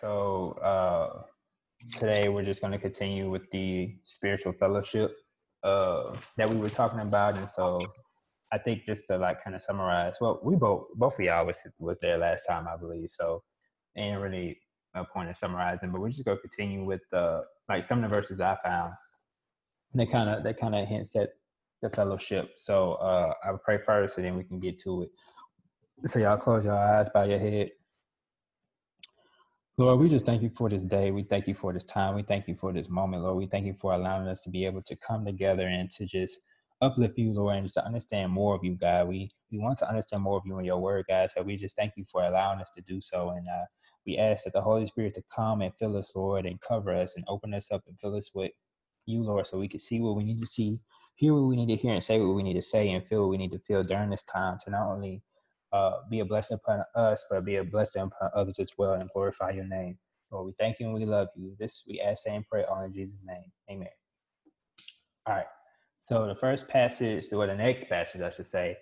So uh, today we're just going to continue with the spiritual fellowship uh, that we were talking about, and so I think just to like kind of summarize, well, we both both of y'all was was there last time, I believe, so ain't really a point of summarizing, but we're just to continue with the like some of the verses I found. They kind of they kind of hints at the fellowship. So uh, I'll pray first, and then we can get to it. So y'all close your eyes, bow your head. Lord, we just thank you for this day. We thank you for this time. We thank you for this moment, Lord. We thank you for allowing us to be able to come together and to just uplift you, Lord, and just to understand more of you, God. We we want to understand more of you in your word, God. So we just thank you for allowing us to do so. And uh, we ask that the Holy Spirit to come and fill us, Lord, and cover us and open us up and fill us with you, Lord, so we can see what we need to see, hear what we need to hear, and say what we need to say, and feel what we need to feel during this time to not only uh, be a blessing upon us, but be a blessing upon others as well and glorify your name. Lord, we thank you and we love you. This we ask and pray all in Jesus' name. Amen. All right. So the first passage, or the next passage, I should say,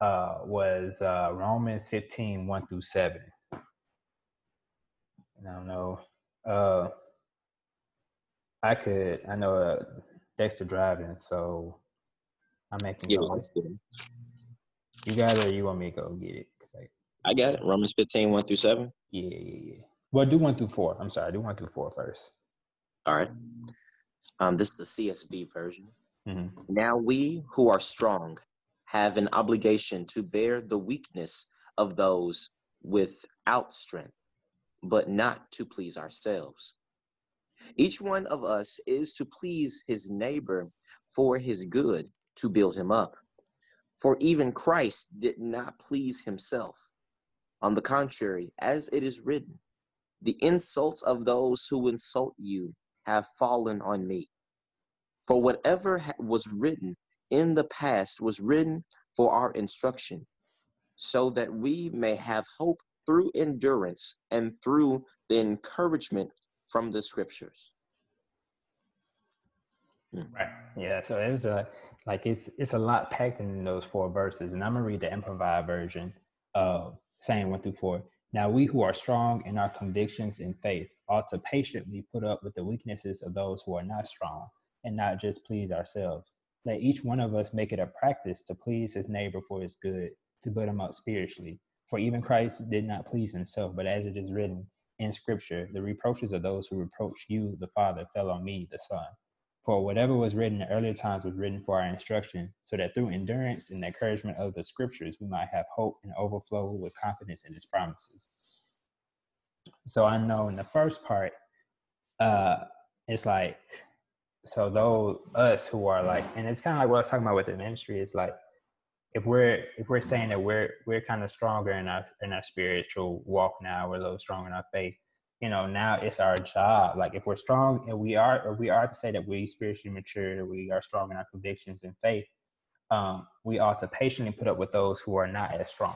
uh, was uh, Romans 15, 1 through 7. And I don't know. Uh, I could, I know uh, Dexter driving, so I'm making Yeah, go. You got it or you want me to go get it? 'Cause I, I got it. Romans 15, 1 through 7. yeah, yeah, yeah. Well, do one through four. I'm sorry, do one through four first. All right. Um, this is the CSB version. Hmm Now we who are strong have an obligation to bear the weakness of those without strength, but not to please ourselves. Each one of us is to please his neighbor for his good, to build him up. For even Christ did not please himself. On the contrary, as it is written, the insults of those who insult you have fallen on me. For whatever was written in the past was written for our instruction, so that we may have hope through endurance and through the encouragement from the scriptures. Hmm. Right. Yeah. So it was a like it's it's a lot packed in those four verses, and I'm gonna read the improvised version of saying one through four. Now we who are strong in our convictions and faith ought to patiently put up with the weaknesses of those who are not strong, and not just please ourselves. Let each one of us make it a practice to please his neighbor for his good, to build him up spiritually. For even Christ did not please himself, but as it is written in Scripture, the reproaches of those who reproach you, the Father, fell on me, the Son. For whatever was written in earlier times was written for our instruction, so that through endurance and encouragement of the scriptures we might have hope and overflow with confidence in his promises. So I know in the first part, uh, it's like, so though us who are like, and it's kind of like what I was talking about with the ministry, is like, if we're if we're saying that we're we're kind of stronger in our in our spiritual walk now, we're a little stronger in our faith you know now it's our job. Like if we're strong and we are or we are to say that we spiritually mature we are strong in our convictions and faith um, we ought to patiently put up with those who are not as strong.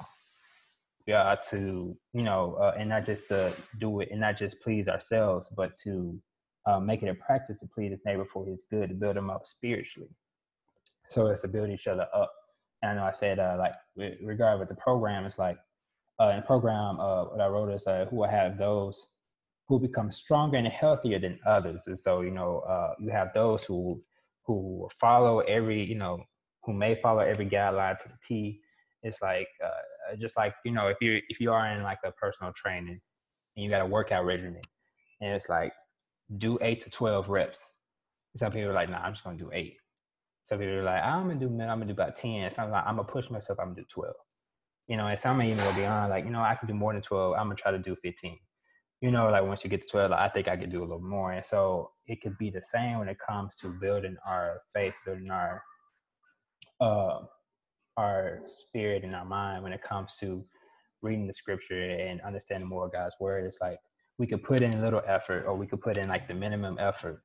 We ought to you know uh, and not just to do it and not just please ourselves but to uh, make it a practice to please his neighbor for his good to build him up spiritually so it's to build each other up and i know i said uh, like with regard with the program it's like uh, in the program uh, what i wrote is uh, who will have those who become stronger and healthier than others. And so, you know, uh, you have those who who follow every, you know, who may follow every guideline to the T. It's like uh, just like you know, if you if you are in like a personal training and you got a workout regimen, and it's like do eight to twelve reps. Some people are like, nah, I'm just gonna do eight. Some people are like, I'm gonna do, I'm gonna do about ten. Some like, I'm gonna push myself. I'm gonna do twelve. You know, and some even go beyond. Like, you know, I can do more than twelve. I'm gonna try to do fifteen you know, like once you get to 12, like, I think I could do a little more. And so it could be the same when it comes to building our faith, building our uh our spirit and our mind when it comes to reading the scripture and understanding more of God's word. It's like we could put in a little effort or we could put in like the minimum effort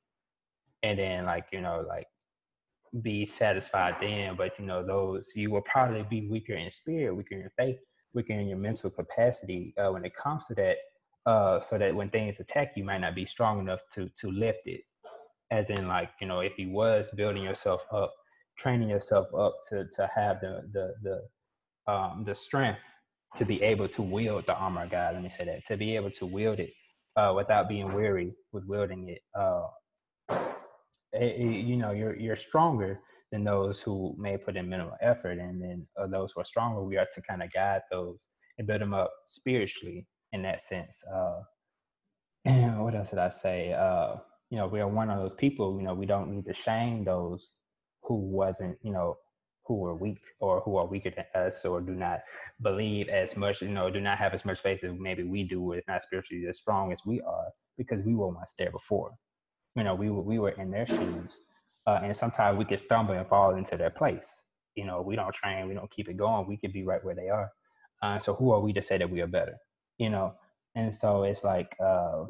and then like, you know, like be satisfied then, but you know, those you will probably be weaker in spirit, weaker in faith, weaker in your mental capacity uh, when it comes to that. Uh, so that when things attack you, might not be strong enough to to lift it. As in, like you know, if you was building yourself up, training yourself up to to have the the the um, the strength to be able to wield the armor of God. Let me say that to be able to wield it uh, without being weary with wielding it. Uh, it, it, you know, you're you're stronger than those who may put in minimal effort, and then uh, those who are stronger, we are to kind of guide those and build them up spiritually in that sense. Uh, what else did I say? Uh, you know, we are one of those people. You know, we don't need to shame those who wasn't, you know, who are weak or who are weaker than us or do not believe as much, you know, do not have as much faith as maybe we do, or not spiritually as strong as we are, because we were once there before. You know, we were we were in their shoes, uh, and sometimes we could stumble and fall into their place. You know, we don't train, we don't keep it going. We could be right where they are. Uh, so who are we to say that we are better? You know, and so it's like, uh,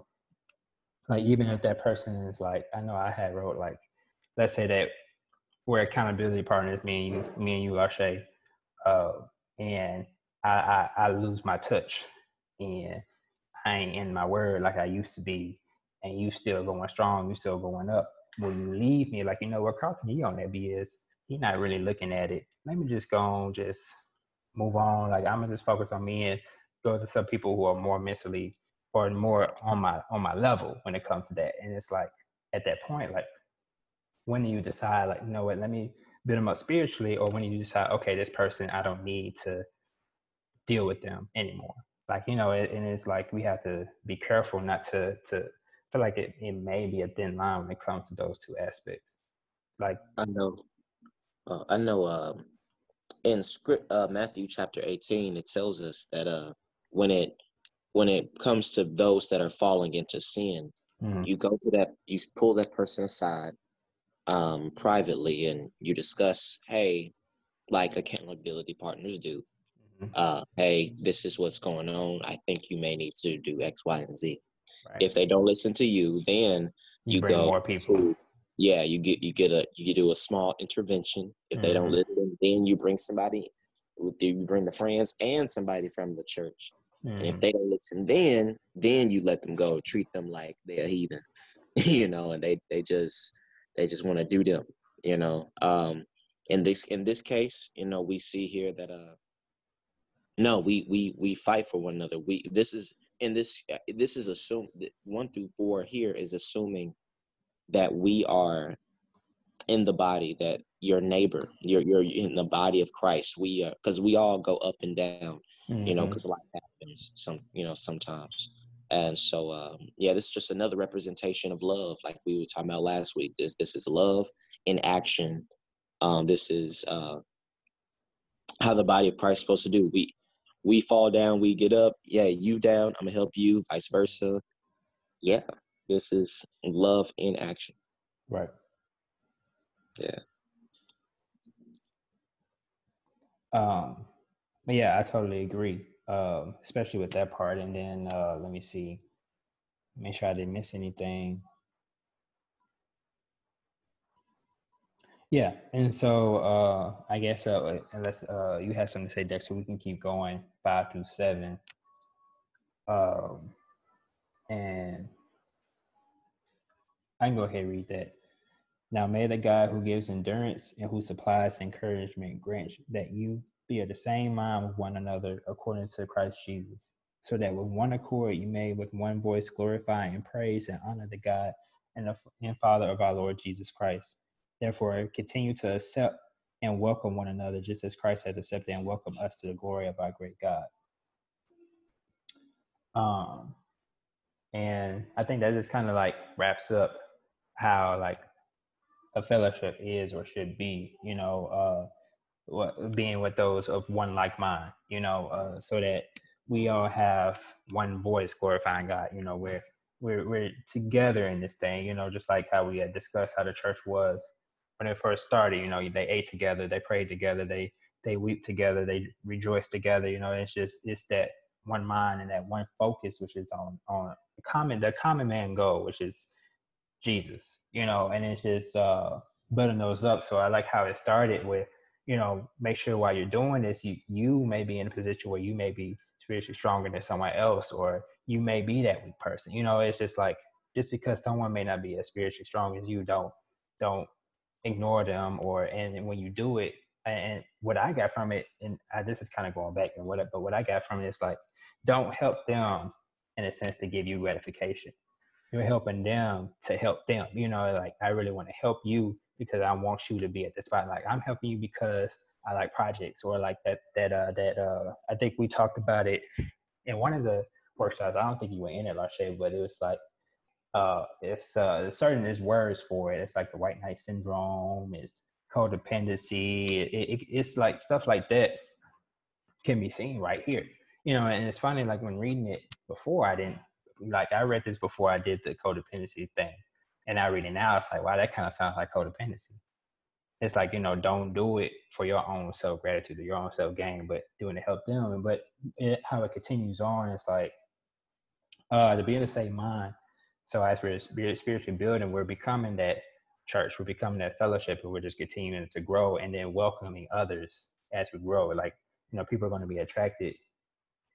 like even if that person is like, I know I had wrote like, let's say that we're accountability partners, me and you, me and you, Lashay, uh, and I, I, I lose my touch, and I ain't in my word like I used to be, and you still going strong, you still going up. When you leave me, like you know what Carlton, he on that BS. He not really looking at it. Let me just go on, just move on. Like I'm gonna just focus on me and go to some people who are more mentally or more on my on my level when it comes to that. And it's like at that point, like when do you decide like you know what let me build them up spiritually or when do you decide okay this person i don't need to deal with them anymore like you know it, and it's like we have to be careful not to to feel like it, it may be a thin line when it comes to those two aspects like i know uh, i know um in script uh matthew chapter 18 it tells us that uh when it when it comes to those that are falling into sin mm-hmm. you go to that you pull that person aside um, privately and you discuss, hey, like accountability partners do. Mm-hmm. Uh, hey, this is what's going on. I think you may need to do X, Y, and Z. Right. If they don't listen to you, then you, you go more people. To, yeah, you get you get a you do a small intervention. If mm-hmm. they don't mm-hmm. listen, then you bring somebody. You bring the friends and somebody from the church. Mm-hmm. And if mm. they don't listen, then then you let them go. Treat them like they're heathen, you know, and they they just they just want to do them, you know. Um, in this in this case, you know, we see here that uh, no, we we we fight for one another. We this is in this this is assume one through four here is assuming that we are in the body that your neighbor you're you're in the body of christ we are because we all go up and down mm-hmm. you know because mm-hmm. life happens some you know sometimes and so, um, yeah, this is just another representation of love, like we were talking about last week. This this is love in action. Um, this is uh, how the body of Christ is supposed to do. We we fall down, we get up. Yeah, you down, I'm gonna help you. Vice versa. Yeah, this is love in action. Right. Yeah. Um. Yeah, I totally agree um, especially with that part. And then uh, let me see, make sure I didn't miss anything. Yeah, and so uh, I guess uh, unless uh, you have something to say, Dexter, we can keep going five through seven. Um, and I can go ahead and read that. Now may the God who gives endurance and who supplies encouragement grant that you, be of the same mind with one another according to Christ Jesus, so that with one accord you may with one voice glorify and praise and honor the God and, the, and Father of our Lord Jesus Christ. Therefore, continue to accept and welcome one another, just as Christ has accepted and welcomed us to the glory of our great God. Um, and I think that just kind of like wraps up how like a fellowship is or should be. You know, uh, being with those of one like mind, you know, uh, so that we all have one voice glorifying God. You know, we're we're we're together in this thing. You know, just like how we had discussed how the church was when it first started. You know, they ate together, they prayed together, they they weep together, they rejoice together. You know, it's just it's that one mind and that one focus, which is on on the common the common man goal, which is Jesus. You know, and it's just uh building those up. So I like how it started with, you know, make sure while you're doing this, you you may be in a position where you may be spiritually stronger than someone else, or you may be that weak person. You know, it's just like just because someone may not be as spiritually strong as you, don't don't ignore them. Or and when you do it, and what I got from it, and I, this is kind of going back and what, but what I got from it is like, don't help them in a sense to give you gratification. You're helping them to help them. You know, like I really want to help you because I want you to be at the spot. Like I'm helping you because I like projects or like that that uh that uh I think we talked about it in one of the workshops. I don't think you were in it, Lashay, but it was like uh it's uh certain there's words for it. It's like the white knight syndrome, it's codependency, it, it, it's like stuff like that can be seen right here. You know, and it's funny like when reading it before I didn't like I read this before I did the codependency thing and I read it now, it's like, wow, that kind of sounds like codependency. It's like, you know, don't do it for your own self gratitude or your own self gain, but doing to help them. But it, how it continues on, it's like, uh, to be in the same mind. So as we're spiritually building, we're becoming that church, we're becoming that fellowship, and we're just continuing to grow and then welcoming others as we grow. Like, you know, people are going to be attracted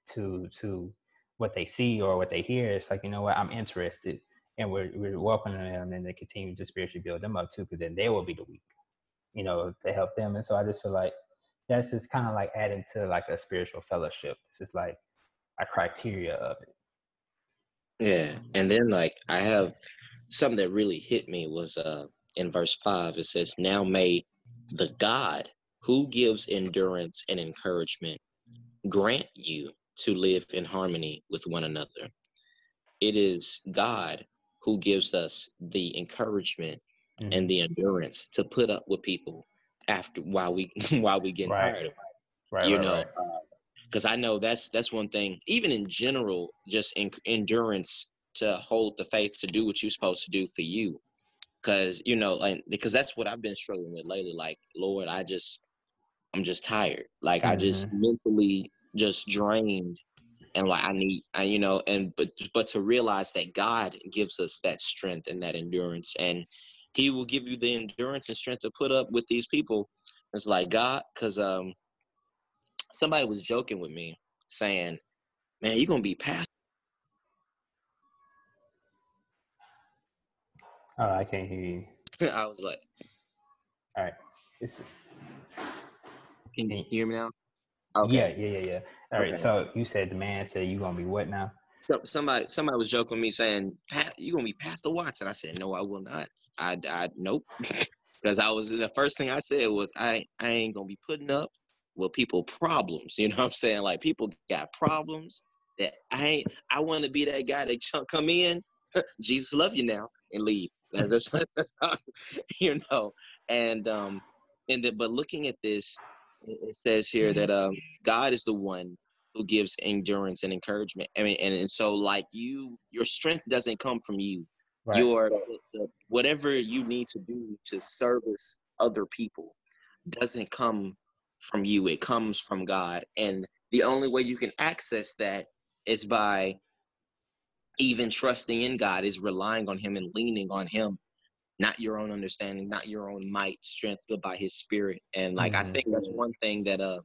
to to what they see or what they hear. It's like, you know what, I'm interested and we're, we're welcoming them and they continue to spiritually build them up too because then they will be the weak you know to help them and so i just feel like that's just kind of like adding to like a spiritual fellowship it's just like a criteria of it yeah and then like i have something that really hit me was uh in verse 5 it says now may the god who gives endurance and encouragement grant you to live in harmony with one another it is god who gives us the encouragement mm-hmm. and the endurance to put up with people after while we while we get right. tired of it. Right, you right, know, because uh, I know that's that's one thing. Even in general, just in, endurance to hold the faith to do what you're supposed to do for you. Because you know, and because that's what I've been struggling with lately. Like, Lord, I just, I'm just tired. Like, mm-hmm. I just mm-hmm. mentally just drained and like I need, I, you know, and but but to realize that God gives us that strength and that endurance, and He will give you the endurance and strength to put up with these people. It's like God, because um, somebody was joking with me saying, "Man, you're gonna be past." Oh, I can't hear you. I was like, "All right, it's." Can you hear me now? Okay. Yeah, yeah, yeah, yeah. All right. Okay. So you said the man said you gonna be what now? So, somebody somebody was joking with me saying, Pat, you gonna be Pastor Watson. I said, No, I will not. I I nope. Because I was the first thing I said was I I ain't gonna be putting up with people problems. You know what I'm saying? Like people got problems that I ain't I wanna be that guy that come in, Jesus love you now and leave. That's, that's, that's how, you know. And um and the, but looking at this it says here that um, God is the one who gives endurance and encouragement. I mean, and, and so like you, your strength doesn't come from you. Right. Your whatever you need to do to service other people doesn't come from you. It comes from God, and the only way you can access that is by even trusting in God, is relying on Him and leaning on Him not your own understanding, not your own might, strength, but by his spirit. And like mm-hmm. I think that's one thing that uh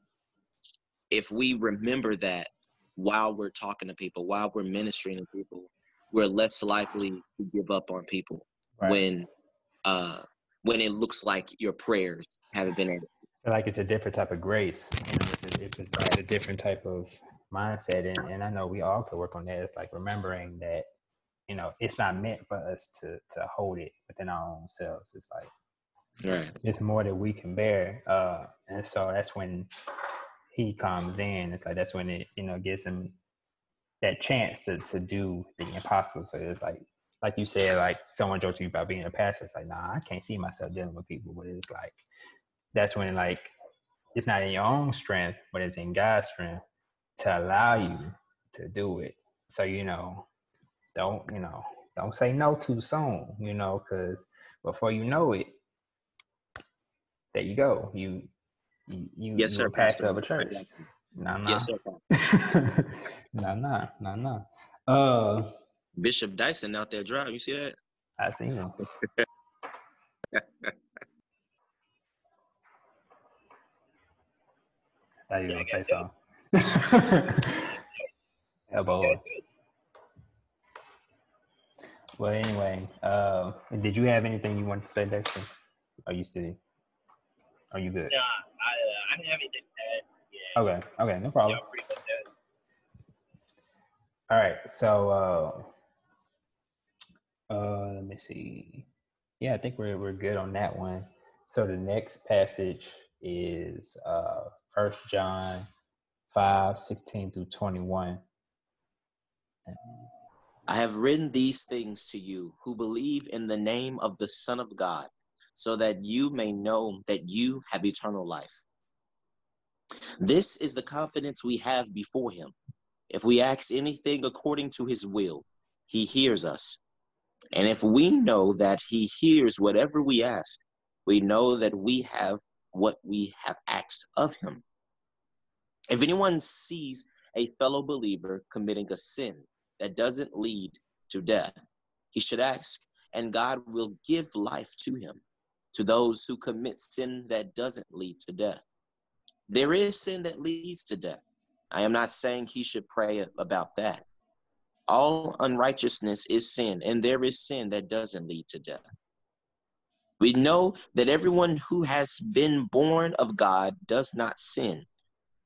if we remember that while we're talking to people, while we're ministering to people, we're less likely to give up on people right. when uh when it looks like your prayers haven't been answered. Like it's a different type of grace. You know, it's a, it's a, it's a different type of mindset, and, and I know we all could work on that. It's like remembering that you know, it's not meant for us to to hold it within our own selves. It's like right. it's more that we can bear. Uh, and so that's when he comes in. It's like that's when it, you know, gives him that chance to to do the impossible. So it's like like you said, like someone joked to you about being a pastor. It's like, nah, I can't see myself dealing with people. But it's like that's when like it's not in your own strength, but it's in God's strength to allow you to do it. So you know, don't you know don't say no too soon you know because before you know it there you go. You you, you yes sir pastor, of a church. No no no no no no uh bishop dyson out there drive you see that? I see him. I thought you were gonna say something. Elbow. Well, anyway, uh, did you have anything you wanted to say, Dexter? Are you still? Are you good? Nah, I, uh, I didn't have anything to add. Yeah. Okay. Okay. No problem. Y'all pretty much done. All right. So, uh, uh, let me see. Yeah, I think we're we're good on that one. So the next passage is uh First John 5, 16 through 21. I have written these things to you who believe in the name of the Son of God, so that you may know that you have eternal life. This is the confidence we have before him. If we ask anything according to his will, he hears us. And if we know that he hears whatever we ask, we know that we have what we have asked of him. If anyone sees a fellow believer committing a sin that doesn't lead to death, he should ask, and God will give life to him. To those who commit sin that doesn't lead to death, there is sin that leads to death. I am not saying he should pray about that. All unrighteousness is sin, and there is sin that doesn't lead to death. We know that everyone who has been born of God does not sin,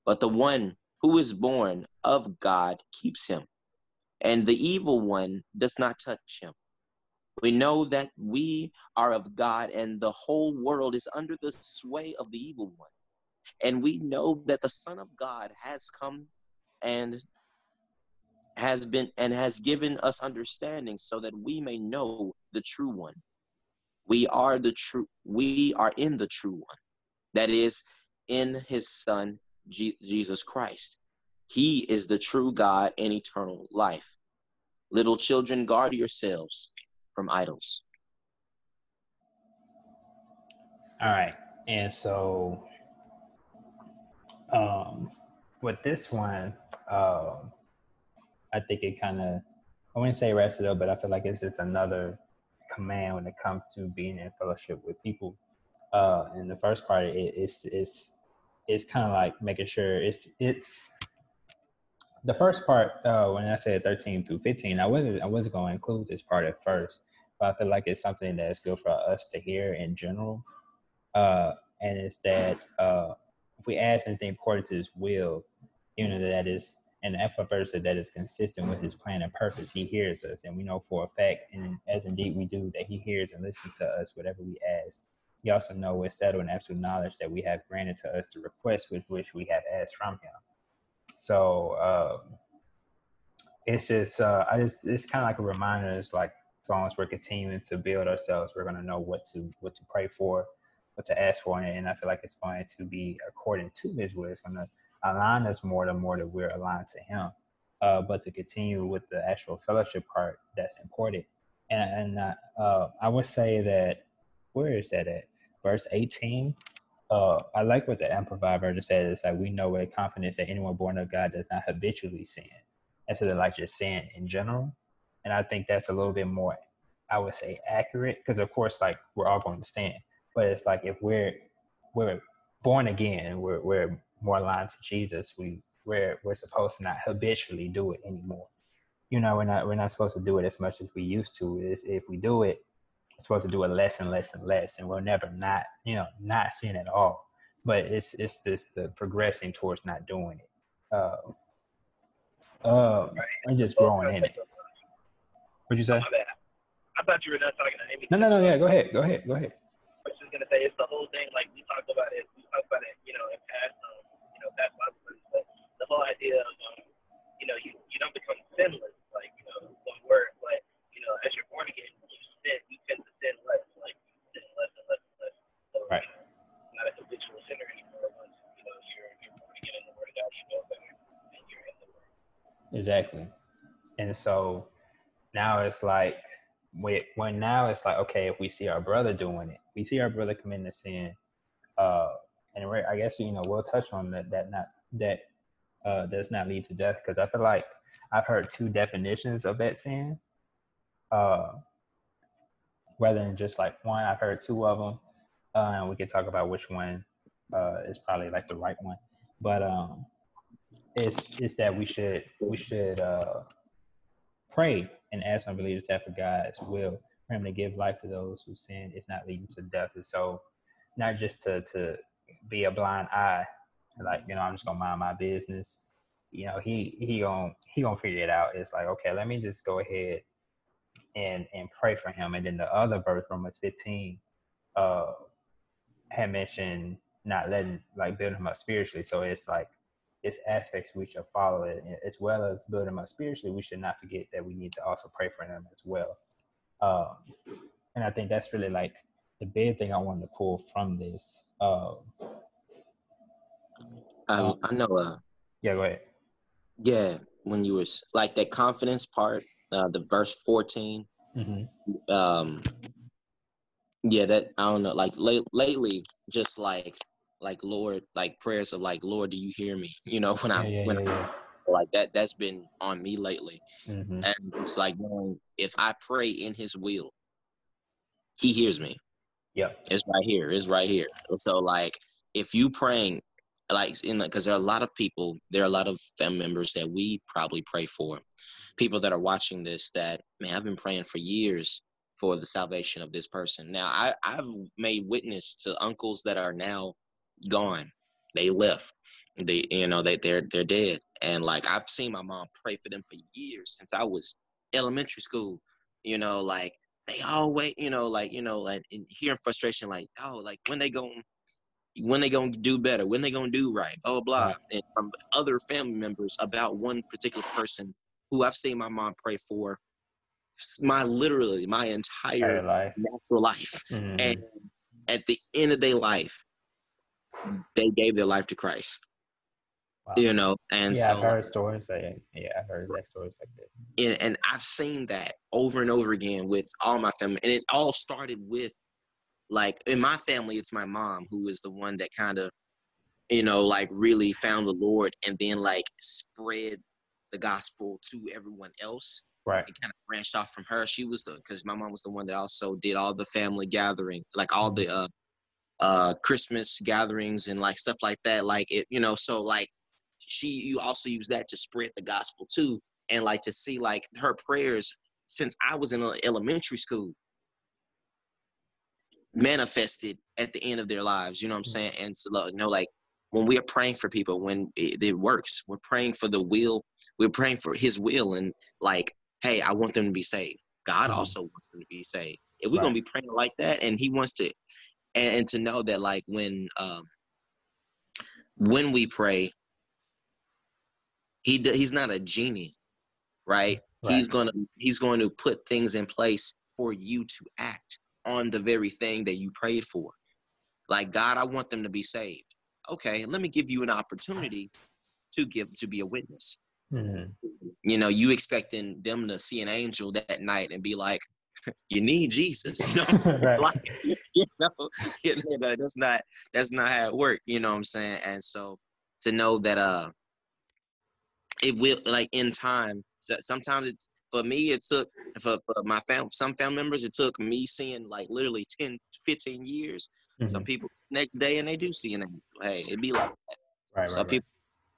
but the one who is born of God keeps him, and the evil one does not touch him. We know that we are of God, and the whole world is under the sway of the evil one. And we know that the Son of God has come and has been and has given us understanding so that we may know the true one. We are the true we are in the true one. That is in his son Je- Jesus Christ. He is the true God and eternal life. Little children, guard yourselves from idols. All right. And so um with this one, um I think it kind of I wouldn't say wraps it up, but I feel like it's just another command when it comes to being in fellowship with people. Uh and the first part it, it's it's it's kind of like making sure it's it's the first part uh when I said 13 through 15, I wasn't I wasn't going to include this part at first, but I feel like it's something that's good for us to hear in general. Uh and it's that uh if we ask anything according to his will, you know that is an versa that is consistent with his plan and purpose, he hears us. And we know for a fact, and as indeed we do, that he hears and listens to us whatever we ask. We also know with settled and absolute knowledge that we have granted to us the request with which we have asked from him. So um, it's just, uh, I just, it's kind of like a reminder. It's like as long as we're continuing to build ourselves, we're to know what to what to pray for, what to ask for, and I feel like it's going to be according to His will. It's to align us more the more that we're aligned to Him. Uh, but to continue with the actual fellowship part, that's important. And, and uh, uh, I would say that where is that at? Verse 18. Uh, I like what the Amplified version says. It's like we know with confidence that anyone born of God does not habitually sin, instead of like just sin in general. And I think that's a little bit more, I would say, accurate because of course, like we're all going to sin, but it's like if we're we're born again, we're we're more aligned to Jesus. We we're we're supposed to not habitually do it anymore. You know, we're not we're not supposed to do it as much as we used to. Is if we do it, supposed to do it less and less and less, and we'll never not you know not sin at all. But it's it's just the progressing towards not doing it. Uh, uh, and just growing in it. What'd you say? I thought you were not talking to Amy. No, no, no. Yeah, go ahead. Go ahead. Go ahead. I was just gonna say it's the whole thing. Like we talked about it. We talked about it. You know, in past, um, you know, past. But the whole idea of, um, you know, you you don't become sinless. Like you know, one word. But you know, as you're born again. You tend to. Like you sin less and less and less. So, Right. Not a habitual sinner anymore. Once you know you're you're born again in the Word of God, you know better, and you're in the Word. Exactly. And so now it's like when when now it's like okay, if we see our brother doing it, we see our brother committing a sin, uh, and I guess you know we'll touch on that that not that uh, does not lead to death because I feel like I've heard two definitions of that sin, uh, rather than just like one. I've heard two of them, uh, and we can talk about which one uh, is probably like the right one. but um, it's it's that we should we should uh pray and ask unbelievers to have for God's will for Him to give life to those who sin is not leading to death. And so, not just to to be a blind eye, like you know, I'm just gonna mind my business. You know, he he gonna he gonna figure it out. It's like okay, let me just go ahead and and pray for him. And then the other verse, Romans 15, uh, had mentioned not letting like build him up spiritually. So it's like it's aspects we should follow it as well as build him up spiritually. We should not forget that we need to also pray for them as well. Um, and I think that's really like the big thing I wanted to pull from this. Um, I, I know. Uh, yeah, go ahead. Yeah, when you were like that confidence part, uh, the verse 14 mm-hmm. um yeah that i don't know like late, lately just like like lord like prayers of like lord do you hear me? You know when i yeah, when yeah, I, like that that's been on me lately. Mm-hmm. and it's like if i pray in his will he hears me. Yeah. It's right here it's right here. So like if you praying like in because there are a lot of people there are a lot of family members that we probably pray for people that are watching this that man i've been praying for years for the salvation of this person. Now i i've made witness to uncles that are now gone. They left. They you know they they're they're dead. And like i've seen my mom pray for them for years since i was elementary school. You know like they always you know like you know like hearing frustration like oh like when they going when they gonna do better, when they gonna do right, blah blah blah, and from other family members about one particular person who I've seen my mom pray for, my literally my entire life. natural life, mm-hmm. and at the end of their life, they gave their life to Christ. Wow. You know, and yeah, so, I've heard stories like yeah, I've heard that stories like that. And, and I've seen that over and over again with all my family, and it all started with like in my family it's my mom who is the one that kind of you know like really found the lord and then like spread the gospel to everyone else right it kind of branched off from her she was the because my mom was the one that also did all the family gathering like all the uh uh christmas gatherings and like stuff like that like it you know so like she you also use that to spread the gospel too and like to see like her prayers since i was in elementary school manifested at the end of their lives. You know what I'm saying? And so, you know, like when we are praying for people, when it, it, works, we're praying for the will. We're praying for His will, and like, hey, I want them to be saved. God mm-hmm. also wants them to be saved. If we're right. gonna be praying like that, and He wants to, and, and to know that like when um when we pray, He He's not a genie, right? right? He's gonna He's going to put things in place for you to act on the very thing that you prayed for. Like, God, I want them to be saved. Okay, let me give you an opportunity to give to be a witness. Mm-hmm. You know, you expecting them to see an angel that night and be like, "You need Jesus," you know, right. like, you know, you know, that's not that's not how it works. You know what I'm saying? And so to know that uh, it will like in time. Sometimes it's for me, it took for, for my fam, some family members, it took me seeing like literally 10, 15 years. Mm-hmm. Some people next day and they do see an angel. Hey, it'd be like that. Right, some right, people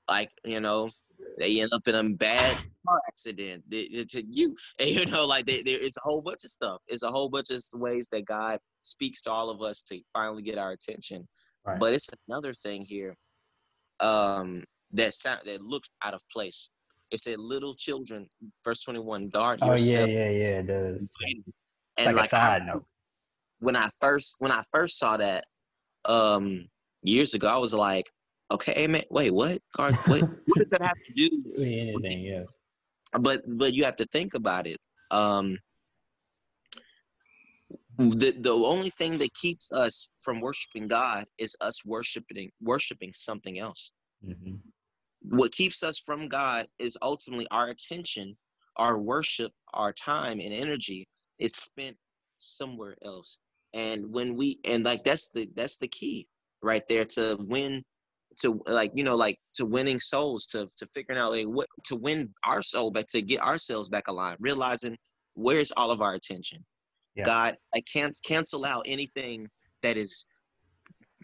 like you know they end up in a bad car accident to you and you know like there is a whole bunch of stuff it's a whole bunch of ways that god speaks to all of us to finally get our attention right. but it's another thing here um that sound that looks out of place it said, "Little children," verse twenty-one. Guard oh, yourself. yeah, yeah, yeah. It does. And like, like a side I, note. When I first when I first saw that um years ago, I was like, "Okay, man, wait, what? Guard, what? what does that have to do with anything?" Yes. But but you have to think about it. Um, the the only thing that keeps us from worshiping God is us worshiping worshiping something else. Mm-hmm what keeps us from God is ultimately our attention, our worship, our time and energy is spent somewhere else. And when we and like that's the that's the key right there to win to like you know like to winning souls to to figuring out like what to win our soul back to get ourselves back aligned realizing where's all of our attention yeah. god i can't cancel out anything that is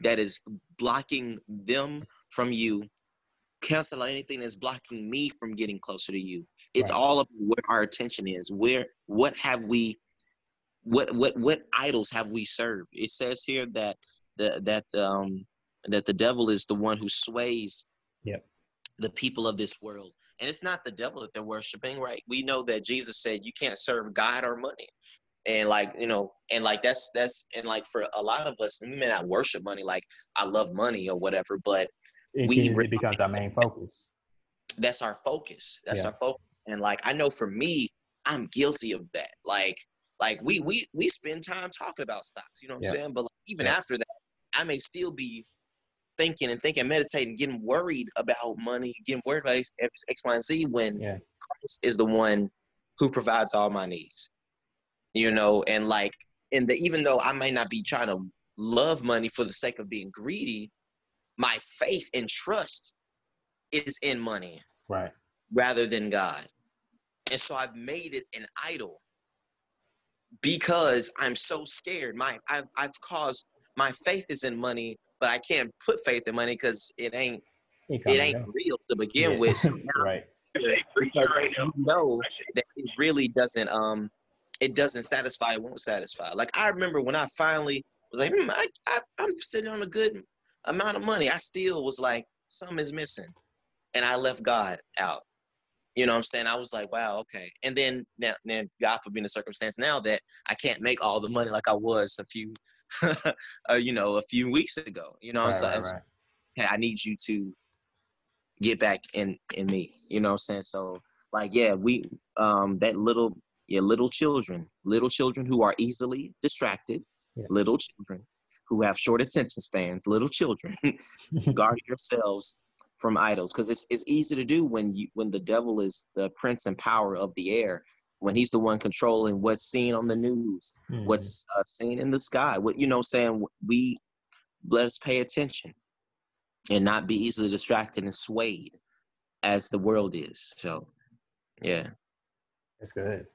that is blocking them from you cancel out anything that's blocking me from getting closer to you. It's Right. all of where our attention is. Where what have we what what what idols have we served? It says here that the that um that the devil is the one who sways Yep. the people of this world. And it's not the devil that they're worshiping, right? We know that Jesus said you can't serve God or money. And like, you know, and like that's that's and like for a lot of us, we may not worship money like I love money or whatever, but It, We it becomes our main focus. that's our focus. That's Yeah. our focus. And like I know for me, I'm guilty of that. Like like we we we spend time talking about stocks, you know what I'm saying? But like, even Yeah. after that, I may still be thinking and thinking, meditating, getting worried about money, getting worried about X, X, X, Y, and Z when Yeah. Christ is the one who provides all my needs. You know, and like and the even though I may not be trying to love money for the sake of being greedy, my faith and trust is in money Right. rather than God. And so I've made it an idol because I'm so scared. My I've I've caused my faith is in money, but I can't put faith in money because it ain't It, it ain't down. real to begin Yeah. with. So right. Because right you know that it really doesn't um it doesn't satisfy, it won't satisfy. Like I remember when I finally was like, hmm, I, I I'm sitting on a good amount of money. I still was like, something is missing. And I left God out. You know what I'm saying? I was like, wow, okay. And then now, now God put me in a circumstance now that I can't make all the money like I was a few, uh, you know, a few weeks ago. You know, Right, so right, right. hey, I need you to get back in in me. You know what I'm saying? So like yeah, we um that little yeah, little children, little children who are easily distracted, Yeah. little children who have short attention spans, little children, guard yourselves from idols because it's it's easy to do when you when the devil is the prince and power of the air when he's the one controlling what's seen on the news Mhm. what's uh, seen in the sky. What you know, saying we let us pay attention and not be easily distracted and swayed as the world is. So, yeah, That's good.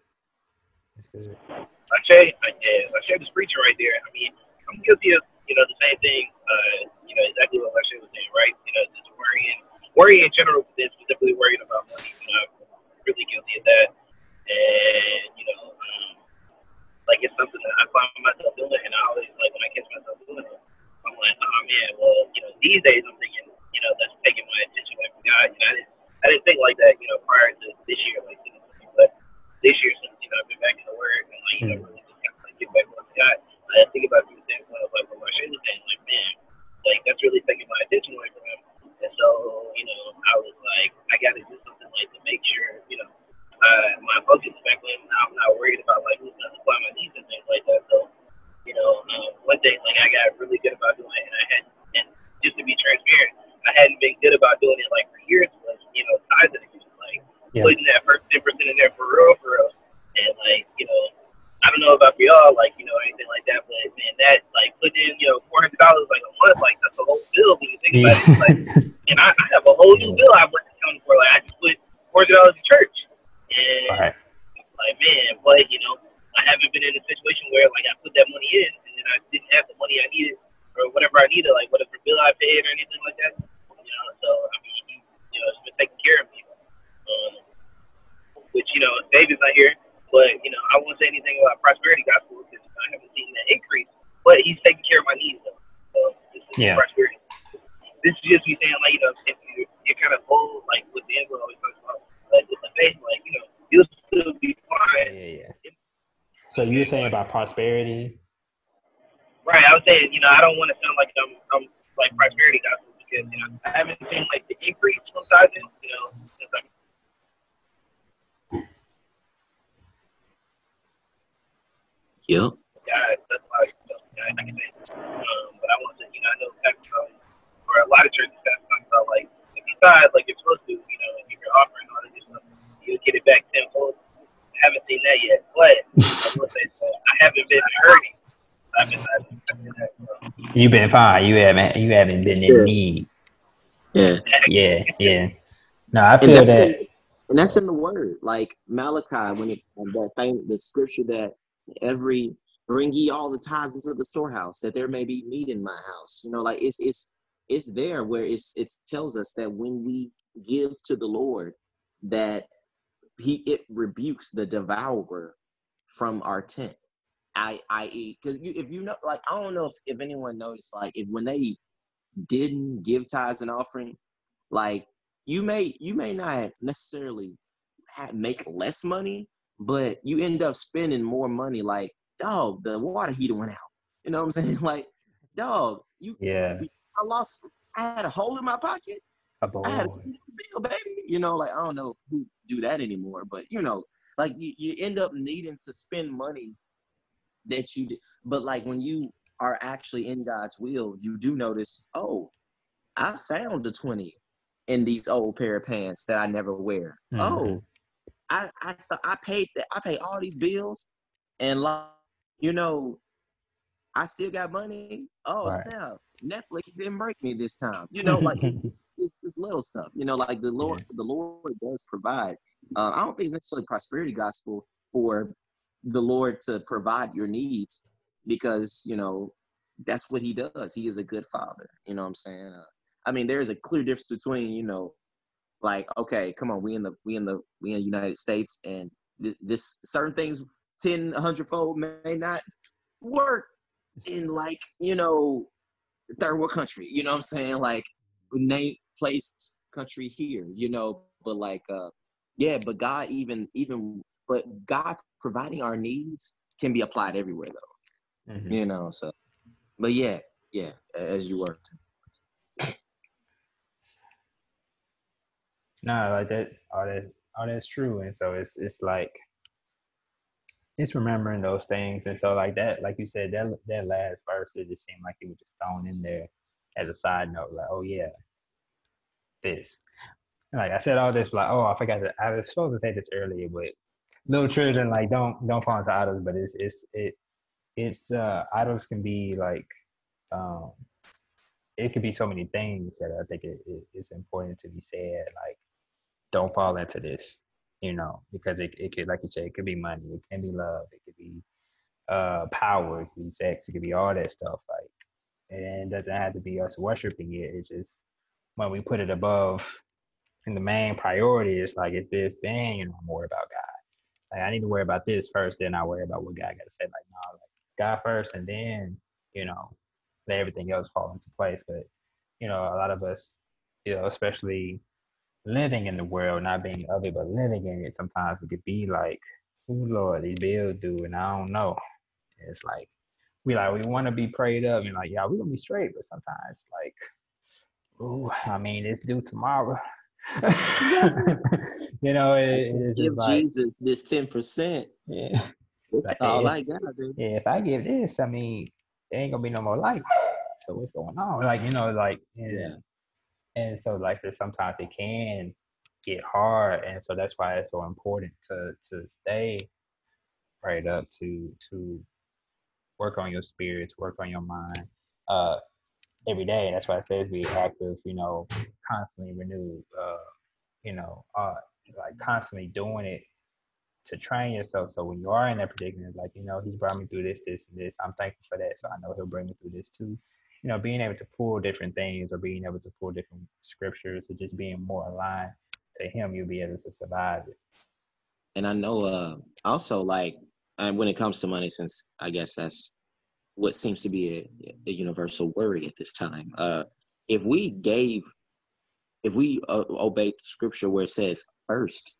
That's good. I say, I, yeah, I share this preacher right there. I mean, I'm guilty of, you know, the same thing, uh, you know, exactly what Lashay was saying, right? You know, just worrying, worrying in general, but then specifically worrying about money. You know, I'm really guilty of that. And, you know, um, like it's something that I find myself doing, and I always, like, when I catch myself doing it, I'm like, oh man, well, you know, these days I'm thinking, you know, that's taking my attention away from God. You know, I didn't, I didn't think like that, you know, prior to this year, like, but this year since, you know, I've been back in the Word and, like, you know, really just kind of like get back with God, I think about it from the standpoint of, like, what my was saying, like, man, like, that's really taking my attention away from Him. And so, you know, I was like, I got to do something, like, to make sure, you know, uh, my focus is back on, I'm not worried about, like, who's going to supply my needs and things like that. So, you know, um, one thing like I got really good about doing, it, and I had, and just to be transparent, I hadn't been good about doing it like for years. Was you know, tithing again, like Yeah. putting that first ten percent in there for real, for real, and like you know, I don't know about y'all, like you know, anything like that, but man, that like putting in you know four hundred dollars like a month, like that's a whole bill when you think about it. It's like, and I, I have a whole new bill I went accounting for. Like I just put four hundred dollars in church, and All right. like man, but you know, I haven't been in a situation where like I put that money in and then I didn't have the money I needed or whatever I needed, like whatever bill I paid or anything like that. You know, so I mean, you, you know, it's been taking care of me. Um, which you know, David's not here, but you know, I won't say anything about prosperity gospel because I haven't seen that increase. But he's taking care of my needs. Though. So this is Yeah. prosperity. This is just me saying, like you know, if you you're kind of bold, like what the Anglo always talks about, like with the faith, like you know, you'll still be Yeah, fine. yeah, yeah. So you were saying about prosperity? Right. I was saying, you know, I don't want to sound like I'm, I'm like prosperity gospel because you know I haven't seen like the increase from tithing, you know, since I'm yep. God. That's why you know, I, I can say. Um, but I want to, you know, I know tax um, or a lot of churches have talked about like if you tithe like you're supposed to, you know, if you're offering all of this stuff, you'll get it back tenfold. I haven't seen that yet, but I will say that I haven't been hurting. I've been, I've been, I've been that, so. You've been fine. You haven't. You haven't been Sure. in need. Yeah. Yeah, yeah. No, I And feel that's, that. in, and that's in the word. Like Malachi, when it, um, that thing, the scripture that every bring ye all the tithes into the storehouse, that there may be meat in my house. You know, like it's it's it's there where it's it tells us that when we give to the Lord, that he it rebukes the devourer from our tent. I I because you, if you know like I don't know if, if anyone knows like if when they didn't give tithes and offering, like you may you may not necessarily have, make less money, but you end up spending more money. Like dog, the water heater went out. You know what I'm saying? Like dog, you yeah. I lost. I had a hole in my pocket. A boy. I had a bill, baby. You know, like I don't know who do that anymore, but you know, like you, you end up needing to spend money that you. But like when you are actually in God's will, you do notice, oh, I found the twenty in these old pair of pants that I never wear. Mm-hmm. Oh, I I I paid that. I pay all these bills, and like you know, I still got money. Oh right. snap! Netflix didn't break me this time. You know, like it's, it's, it's, little stuff. You know, like the Lord, yeah. the Lord does provide. Uh, I don't think it's necessarily prosperity gospel for the Lord to provide your needs because you know that's what He does. He is a good Father. You know what I'm saying? Uh, I mean, there's a clear difference between you know, like okay, come on, we in the we in the we in the United States, and th- this certain things 10, 100 fold may not work in like you know third world country you know what i'm saying like name place country here you know but like uh yeah but god even even but god providing our needs can be applied everywhere though mm-hmm. you know so but yeah yeah as you worked no like that all that all that's true and so it's it's like it's remembering those things. And so like that, like you said, that that last verse, it just seemed like it was just thrown in there as a side note, like, oh yeah, this. like I said all this, like, oh, I forgot that I was supposed to say this earlier, but little children like don't don't fall into idols, but it's it's it it's uh idols can be like um it could be so many things that I think it, it, it's important to be said. Like, don't fall into this you know, because it, it could, like you said, it could be money, it can be love, it could be uh, power, it could be sex, it could be all that stuff. Like, and it doesn't have to be us worshiping it. It's just when we put it above, and the main priority is like, it's this thing, you know, about God. Like, I need to worry about this first, then I worry about what God got to say. Like, no, like God first, and then, you know, let everything else fall into place. But, you know, a lot of us, you know, especially living in the world, not being of it, but living in it, sometimes we could be like, oh Lord, these bills due, and I don't know. it's like we like we want to be prayed up and like, yeah, we're gonna be straight, but sometimes like, oh, I mean, it's due tomorrow. you know, it, it's give like, Jesus this ten percent. Yeah, that's all I got, dude. Yeah, if I give this, I mean, there ain't gonna be no more life. So what's going on? Like, you know, like yeah and so like sometimes it can get hard and so that's why it's so important to to stay right up to to work on your spirits work on your mind uh every day that's why it says be active you know constantly renewed uh you know uh like constantly doing it to train yourself so when you are in that predicament like you know he's brought me through this this and this i'm thankful for that so i know he'll bring me through this too you know, being able to pull different things or being able to pull different scriptures or just being more aligned to him, you'll be able to survive it. And I know uh also like when it comes to money, since I guess that's what seems to be a, a universal worry at this time. Uh if we gave if we uh, obeyed the scripture where it says first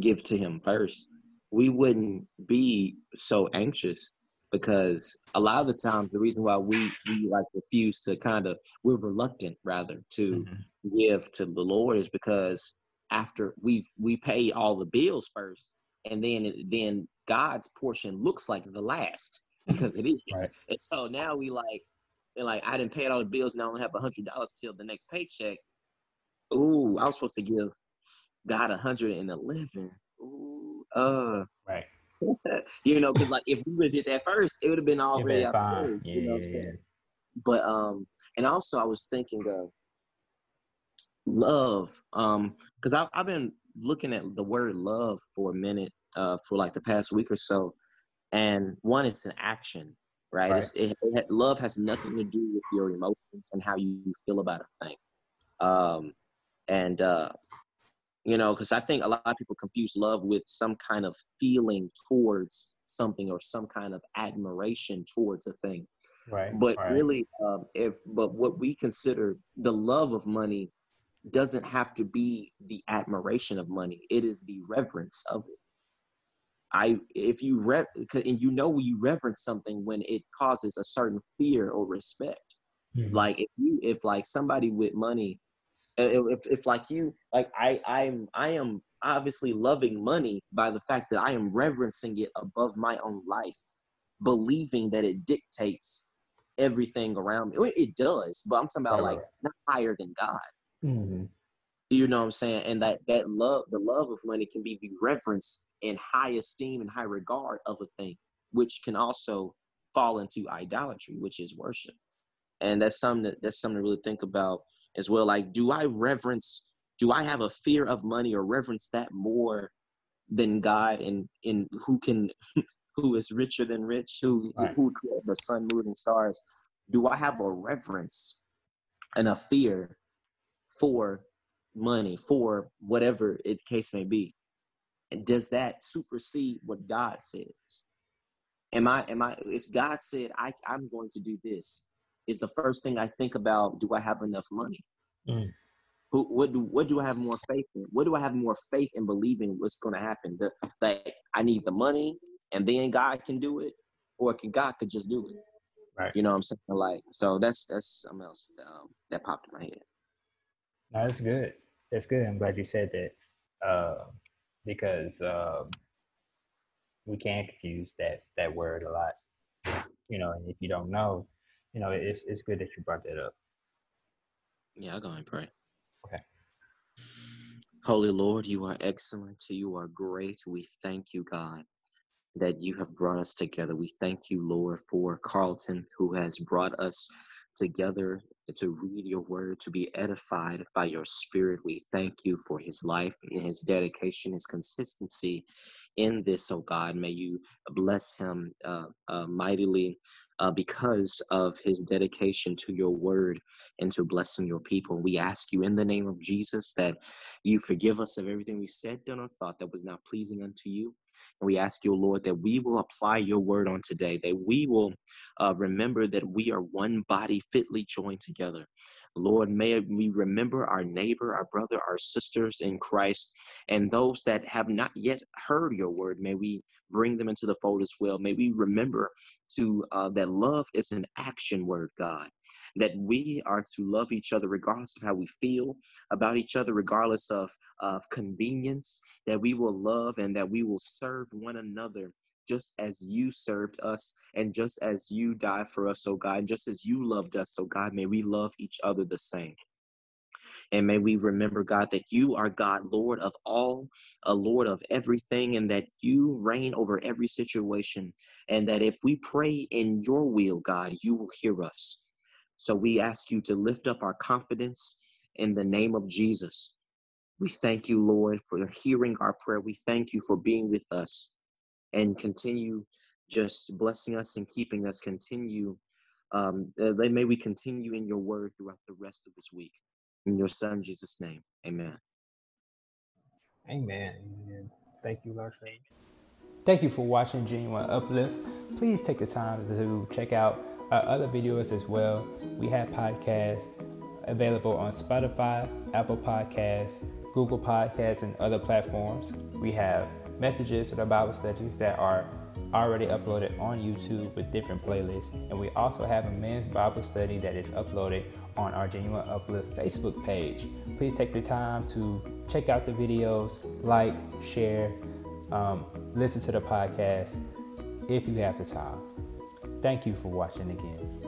give to him first we wouldn't be so anxious because a lot of the times the reason why we we like refuse to kind of we're reluctant rather to mm-hmm. give to the Lord is because after we've we pay all the bills first and then then God's portion looks like the last because it is. Right. And so now we like and like I didn't pay all the bills and I only have a hundred dollars till the next paycheck. Ooh, I was supposed to give God a hundred and eleven. Ooh, uh right you know, because like if we would have did that first, it would have been already out fine. Yeah, you know yeah, yeah. But um, and also I was thinking of love, um, because I've I've been looking at the word love for a minute, uh, for like the past week or so, and one, it's an action, right? right. It, it, love has nothing to do with your emotions and how you feel about a thing. Um, and uh, you know, because I think a lot of people confuse love with some kind of feeling towards something or some kind of admiration towards a thing. Right. But right. really, um, if but what we consider the love of money doesn't have to be the admiration of money. It is the reverence of it. I if you rev and you know you reverence something when it causes a certain fear or respect. Mm-hmm. Like if you if like somebody with money if, if like you like i i'm i am obviously loving money by the fact that i am reverencing it above my own life believing that it dictates everything around me. It does but i'm talking about like not higher than god. Mm-hmm. you know what i'm saying? And that that love the love of money can be the reverence and high esteem and high regard of a thing which can also fall into idolatry which is worship. And that's something that that's something to really think about as well. Like, do I reverence, do I have a fear of money or reverence that more than God and in who can who is richer than rich, who right. who created the sun, moon, and stars? Do I have a reverence and a fear for money, for whatever it case may be? And does that supersede what God says? Am I am I if God said I, I'm going to do this, is the first thing I think about. Do I have enough money? Mm. Who, what do what do I have more faith in? What do I have more faith in believing what's going to happen? The, that I need the money, and then God can do it, or can God could just do it? Right. You know what I'm saying? Like, so that's that's something else um, that popped in my head. No, that's good. That's good. I'm glad you said that uh, because um, we can confuse that that word a lot. You know, and if you don't know, you know, it's it's good that you brought that up. Yeah, I'll go and pray. Okay. Holy Lord, you are excellent. You are great. We thank you, God, that you have brought us together. We thank you, Lord, for Carlton, who has brought us together to read your word, to be edified by your spirit. We thank you for his life and his dedication, his consistency in this, oh God. May you bless him uh, uh, mightily uh, because of his dedication to your word and to blessing your people. We ask you in the name of Jesus that you forgive us of everything we said, done, or thought that was not pleasing unto you. And we ask you, Lord, that we will apply your word on today, that we will uh, remember that we are one body fitly joined together. Lord, may we remember our neighbor, our brother, our sisters in Christ, and those that have not yet heard your word. May we bring them into the fold as well. May we remember to uh, that love is an action word, God. That we are to love each other regardless of how we feel about each other, regardless of of convenience. That we will love and that we will serve one another just as you served us and just as you died for us, oh God, and just as you loved us, oh God, may we love each other the same. And may we remember, God, that you are God, Lord of all, a Lord of everything, and that you reign over every situation. And that if we pray in your will, God, you will hear us. So we ask you to lift up our confidence in the name of Jesus. We thank you, Lord, for hearing our prayer. We thank you for being with us and continue just blessing us and keeping us. Continue, um, uh, may we continue in your word throughout the rest of this week. In your son, Jesus' name, amen. Amen. amen. Thank you, Lord. Thank you for watching Genuine Uplift. Please take the time to check out our other videos as well. We have podcasts available on Spotify, Apple Podcasts, Google Podcasts, and other platforms. We have messages or the Bible studies that are already uploaded on YouTube with different playlists. And we also have a men's Bible study that is uploaded on our Genuine Uplift Facebook page. Please take the time to check out the videos, like, share, um, listen to the podcast if you have the time. Thank you for watching again.